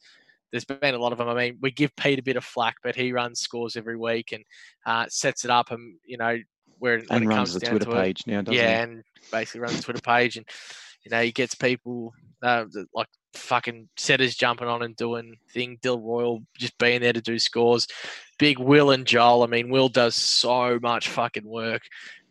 there's been a lot of them. I mean, we give Pete a bit of flack, but he runs scores every week and uh, sets it up, and you know where when and it runs comes the down Twitter to it, page now, doesn't yeah, and basically runs the Twitter page, and you know he gets people uh, like fucking setters jumping on and doing thing. Dill Royal just being there to do scores. Big Will and Joel. I mean, Will does so much fucking work.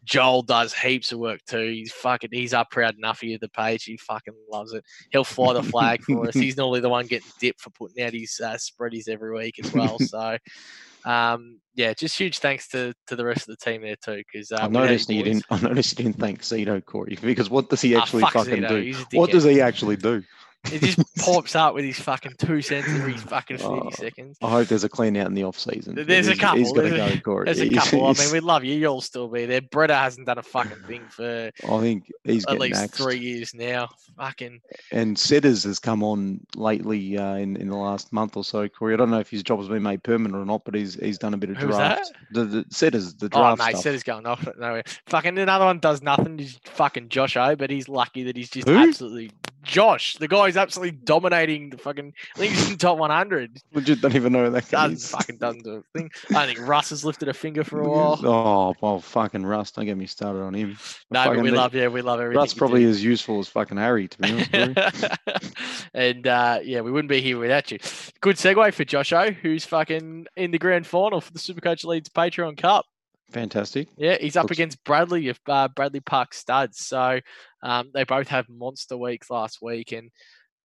Joel does heaps of work too. He's fucking he's up proud enough of you the page. He fucking loves it. He'll fly the flag for us. (laughs) He's normally the one getting dipped for putting out his uh, spreadies every week as well. So (laughs) um, yeah, just huge thanks to to the rest of the team there too. Because uh, I noticed you you didn't. (laughs) I noticed you didn't thank Zito, Corey, because what does he Ah, actually fuck fucking Zito, do? What does he actually do? He just (laughs) pops out with his fucking two cents every fucking 30 Oh, seconds. I hope there's a clean out in the off season. There's a couple, He's got to there's a- go, Corey. There's a He's- couple. I mean, we love you. You'll still be there. Bretta hasn't done a fucking thing for I think he's at least axed. three years now. Fucking And Setters has come on lately uh, in in the last month or so. Corey, I don't know if his job has been made permanent or not, but he's he's done a bit of Who's that? draft. The, the Setters, the draft. oh draft mate, stuff. said going off nowhere. Fucking another one does nothing. He's fucking Josh O, but he's lucky that he's just Who? absolutely Josh. The guy is absolutely dominating the fucking. I think he's in top 100. Legit don't even know that guy Doesn't is. fucking doesn't do a thing. I think Russ has lifted a finger for a while. Oh, well, fucking Russ. Don't get me started on him. No, but we love yeah, we love everything. Russ probably do. as useful as fucking Harry, to be honest. (laughs) And uh, yeah, we wouldn't be here without you. Good segue for Josh O, who's fucking in the grand final for the Supercoach Leads Patreon Cup. Fantastic. Yeah, he's up Looks- against Bradley of uh, Bradley Park Studs. So um, they both have monster weeks last week, and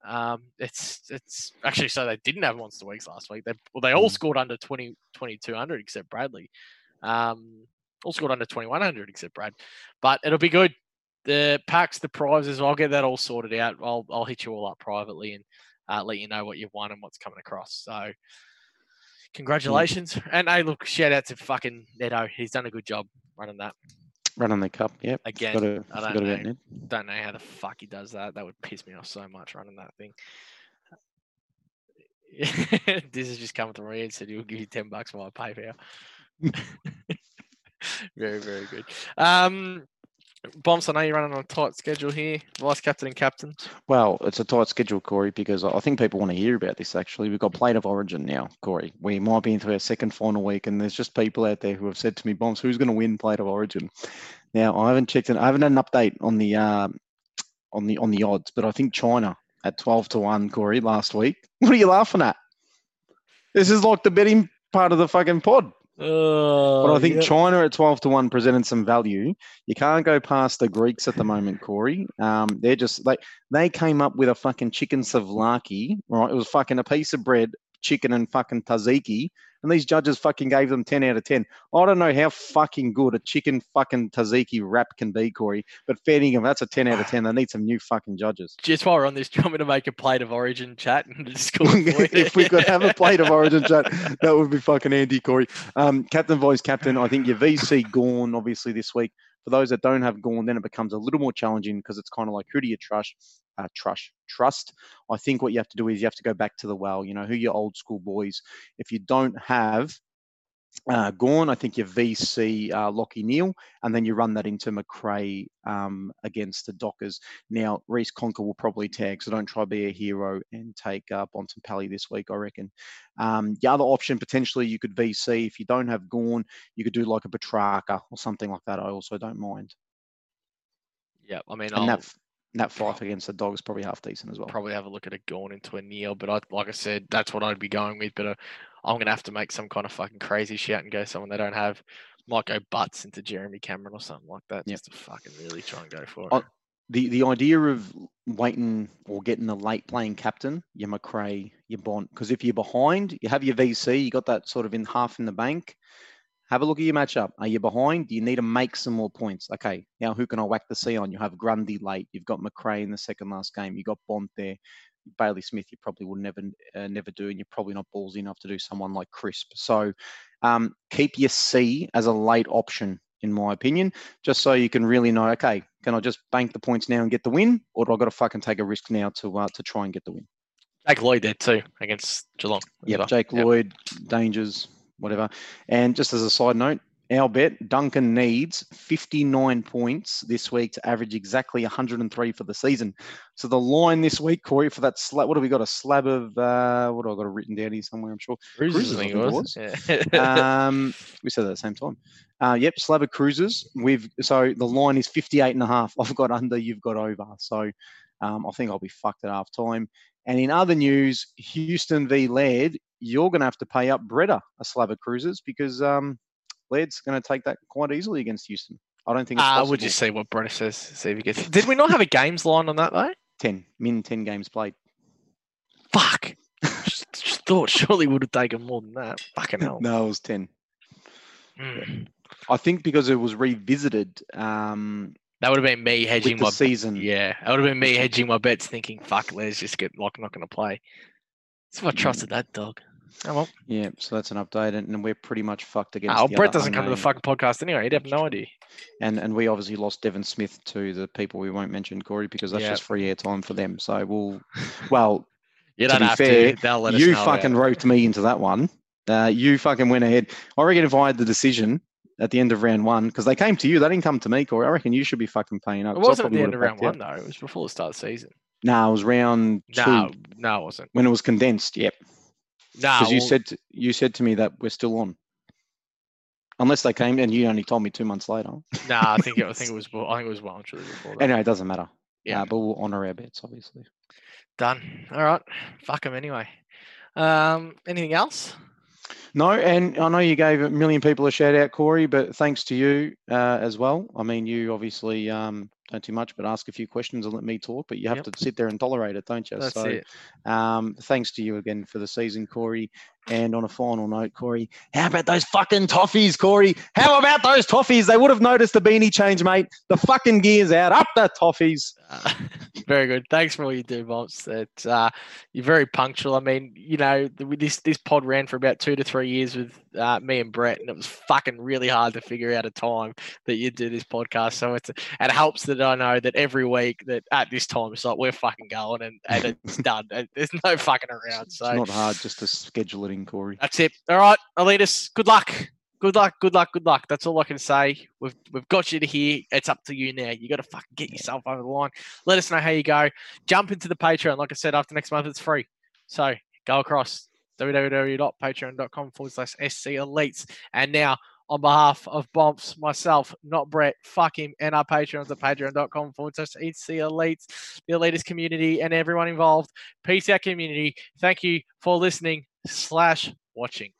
um, it's it's actually so they didn't have monster weeks last week. They well, they all Mm. scored under 20, 2200 except Bradley. Um, all scored under twenty one hundred except Brad, but it'll be good. The packs, the prizes, I'll get that all sorted out. I'll I'll hit you all up privately and uh, let you know what you've won and what's coming across. So. Congratulations. And hey, look, shout out to fucking Neto. He's done a good job running that. Running the cup. Yep. Again, to, I don't know. Don't know how the fuck he does that. That would piss me off so much running that thing. (laughs) this is just coming to me and said he'll give you ten bucks for my PayPal. (laughs) very, very good. Um, Bombs, I know you're running on a tight schedule here. Vice captain and captain. Well, it's a tight schedule, Corey, because I think people want to hear about this. Actually, we've got Plate of Origin now, Corey. We might be into our second final week, and there's just people out there who have said to me, "Bombs, who's going to win Plate of Origin?" Now, I haven't checked, and I haven't had an update on the um, on the on the odds, but I think China at twelve to one, Corey, last week. (laughs) What are you laughing at? This is like the betting part of the fucking pod. Oh, But I think China at 12 to 1 presented some value. You can't go past the Greeks at the moment, Corey. Um, they're just like they came up with a fucking chicken souvlaki, right? It was fucking a piece of bread, chicken and fucking tzatziki. And these judges fucking gave them 10 out of 10. I don't know how fucking good a chicken fucking tzatziki wrap can be, Corey. But Fairningham, that's a 10 out of 10. They need some new fucking judges. just while we're on this, do you want me to make a plate of origin chat and just call (laughs) it if we could have a plate of Origin chat, that would be fucking Andy Corey. Um, captain, vice captain. I think your VC Gawn obviously this week. For those that don't have Gawn, then it becomes a little more challenging because it's kind of like who do you trust? Uh, trust, trust. I think what you have to do is you have to go back to the well. You know who your old school boys. If you don't have uh, Gawn, I think your VC uh, Lachie Neale, and then you run that into Macrae um, against the Dockers. Now, Reece Conca will probably tag, so don't try to be a hero and take uh, Bontempelli this week, I reckon. Um, the other option, potentially, you could VC. If you don't have Gawn, you could do like a Petrarca or something like that. I also don't mind. yeah, I mean, And I'll that, that fight against the Dogs probably half decent as well. probably have a look at a Gawn into a Neale, but I, like I said, that's what I'd be going with. But uh, I'm gonna have to make some kind of fucking crazy shout and go someone they don't have. Might go butts into Jeremy Cameron or something like that, Yep. just to fucking really try and go for it. I- the the idea of waiting or getting a late playing captain, your Macrae, your Bont, because if you're behind, you have your VC, you got that sort of in half in the bank. Have a look at your matchup. Are you behind? Do you need to make some more points. Okay, now who can I whack the C on? You have Grundy late. You've got Macrae in the second last game. You got Bont there. Bailey Smith, you probably will never uh, never do, and you're probably not ballsy enough to do someone like Crisp. So um, keep your C as a late option, in my opinion, just so you can really know. Okay, can I just bank the points now and get the win, or do I got to fucking take a risk now to uh, to try and get the win? Jake Lloyd there too against Geelong. Yeah, Jake Yep. Lloyd, dangers, whatever. And just as a side note, our bet, Duncan needs 59 points this week to average exactly 103 for the season. So the line this week, Corey, for that slab, what have we got? A slab of, uh, what have I got it written down here somewhere, I'm sure. Cruises, I think it was. Yeah. Um, we said that at the same time. Uh, yep, slab of cruises. We've so the line is 58 and a half. I've got under, you've got over. So um, I think I'll be fucked at half time. And in other news, Houston v Laird, you're going to have to pay up Breda a slab of cruises because um, Laird's going to take that quite easily against Houston. I don't think it's Uh, we'll just see what Brett says. See if he gets. (laughs) Did we not have a games line on that though? 10, min 10 games played. Fuck. (laughs) Just- just thought surely would have taken more than that. Fucking hell. (laughs) No, it was 10. Mm. I think because it was revisited um, That would have been me hedging my season. Yeah, it would have been me hedging my bets, thinking, "Fuck, let's just get like not going to play." So I trusted that dog. Oh well. Yeah, so that's an update, and, and we're pretty much fucked against. Oh, Brett doesn't come to the fucking podcast anyway. He'd have no idea. and and we obviously lost Devon Smith to the people we won't mention, Corey, because that's Yeah. just free airtime for them. So we'll, well, (laughs) You To don't be have fair, to. They'll let us you fucking it. roped me into that one. Uh, you fucking went ahead. I reckon if I had the decision at the end of round one, because they came to you, they didn't come to me, Corey. I reckon you should be fucking paying up. It wasn't at the end of round one though. It was before the start of the season. No, it was round two No, no, it wasn't. when it was condensed. Yep, No, because you well, said to, you said to me that we're still on. Unless they came and you only told me two months later. no. I think it, I think it (laughs) was. I think it was well and truly before that. Anyway, it doesn't matter. Yeah. Uh, but we'll honour our bets, obviously. Done. All right. Fuck them anyway. Um, anything else? No, and I know you gave a million people a shout out, Corey, but thanks to you uh, as well. I mean, you obviously um, don't do much but ask a few questions and let me talk, but you have Yep. to sit there and tolerate it, don't you? That's so, it. Um, thanks to you again for the season, Corey. And on a final note, Corey, how about those fucking toffees, Corey? How about those toffees? They would have noticed the beanie change, mate. The fucking gear's out. Up the toffees. Uh, (laughs) very good. Thanks for all you do, Bumps. That uh, you're very punctual. I mean, you know, this this pod ran for about two to three years with uh, me and Brett, and it was fucking really hard to figure out a time that you do this podcast. So it's it helps that I know that every week that at this time it's like we're fucking going and, and (laughs) it's done. And There's no fucking around. It's So not hard just to schedule it in, Corey. that's it. All right, Elitas, good luck. Good luck, good luck, good luck. That's all I can say. We've we've got you to here. It's up to you now. You got to fucking get yourself over the line. Let us know how you go. Jump into the Patreon. Like I said, after next month, it's free. So go across www.patreon.com forward slash SC Elites. And now, on behalf of Bumps, myself, not Brett, fuck him, and our Patreons at patreon.com forward slash SC Elites, the Elites community, and everyone involved. Peace out, community. Thank you for listening slash watching.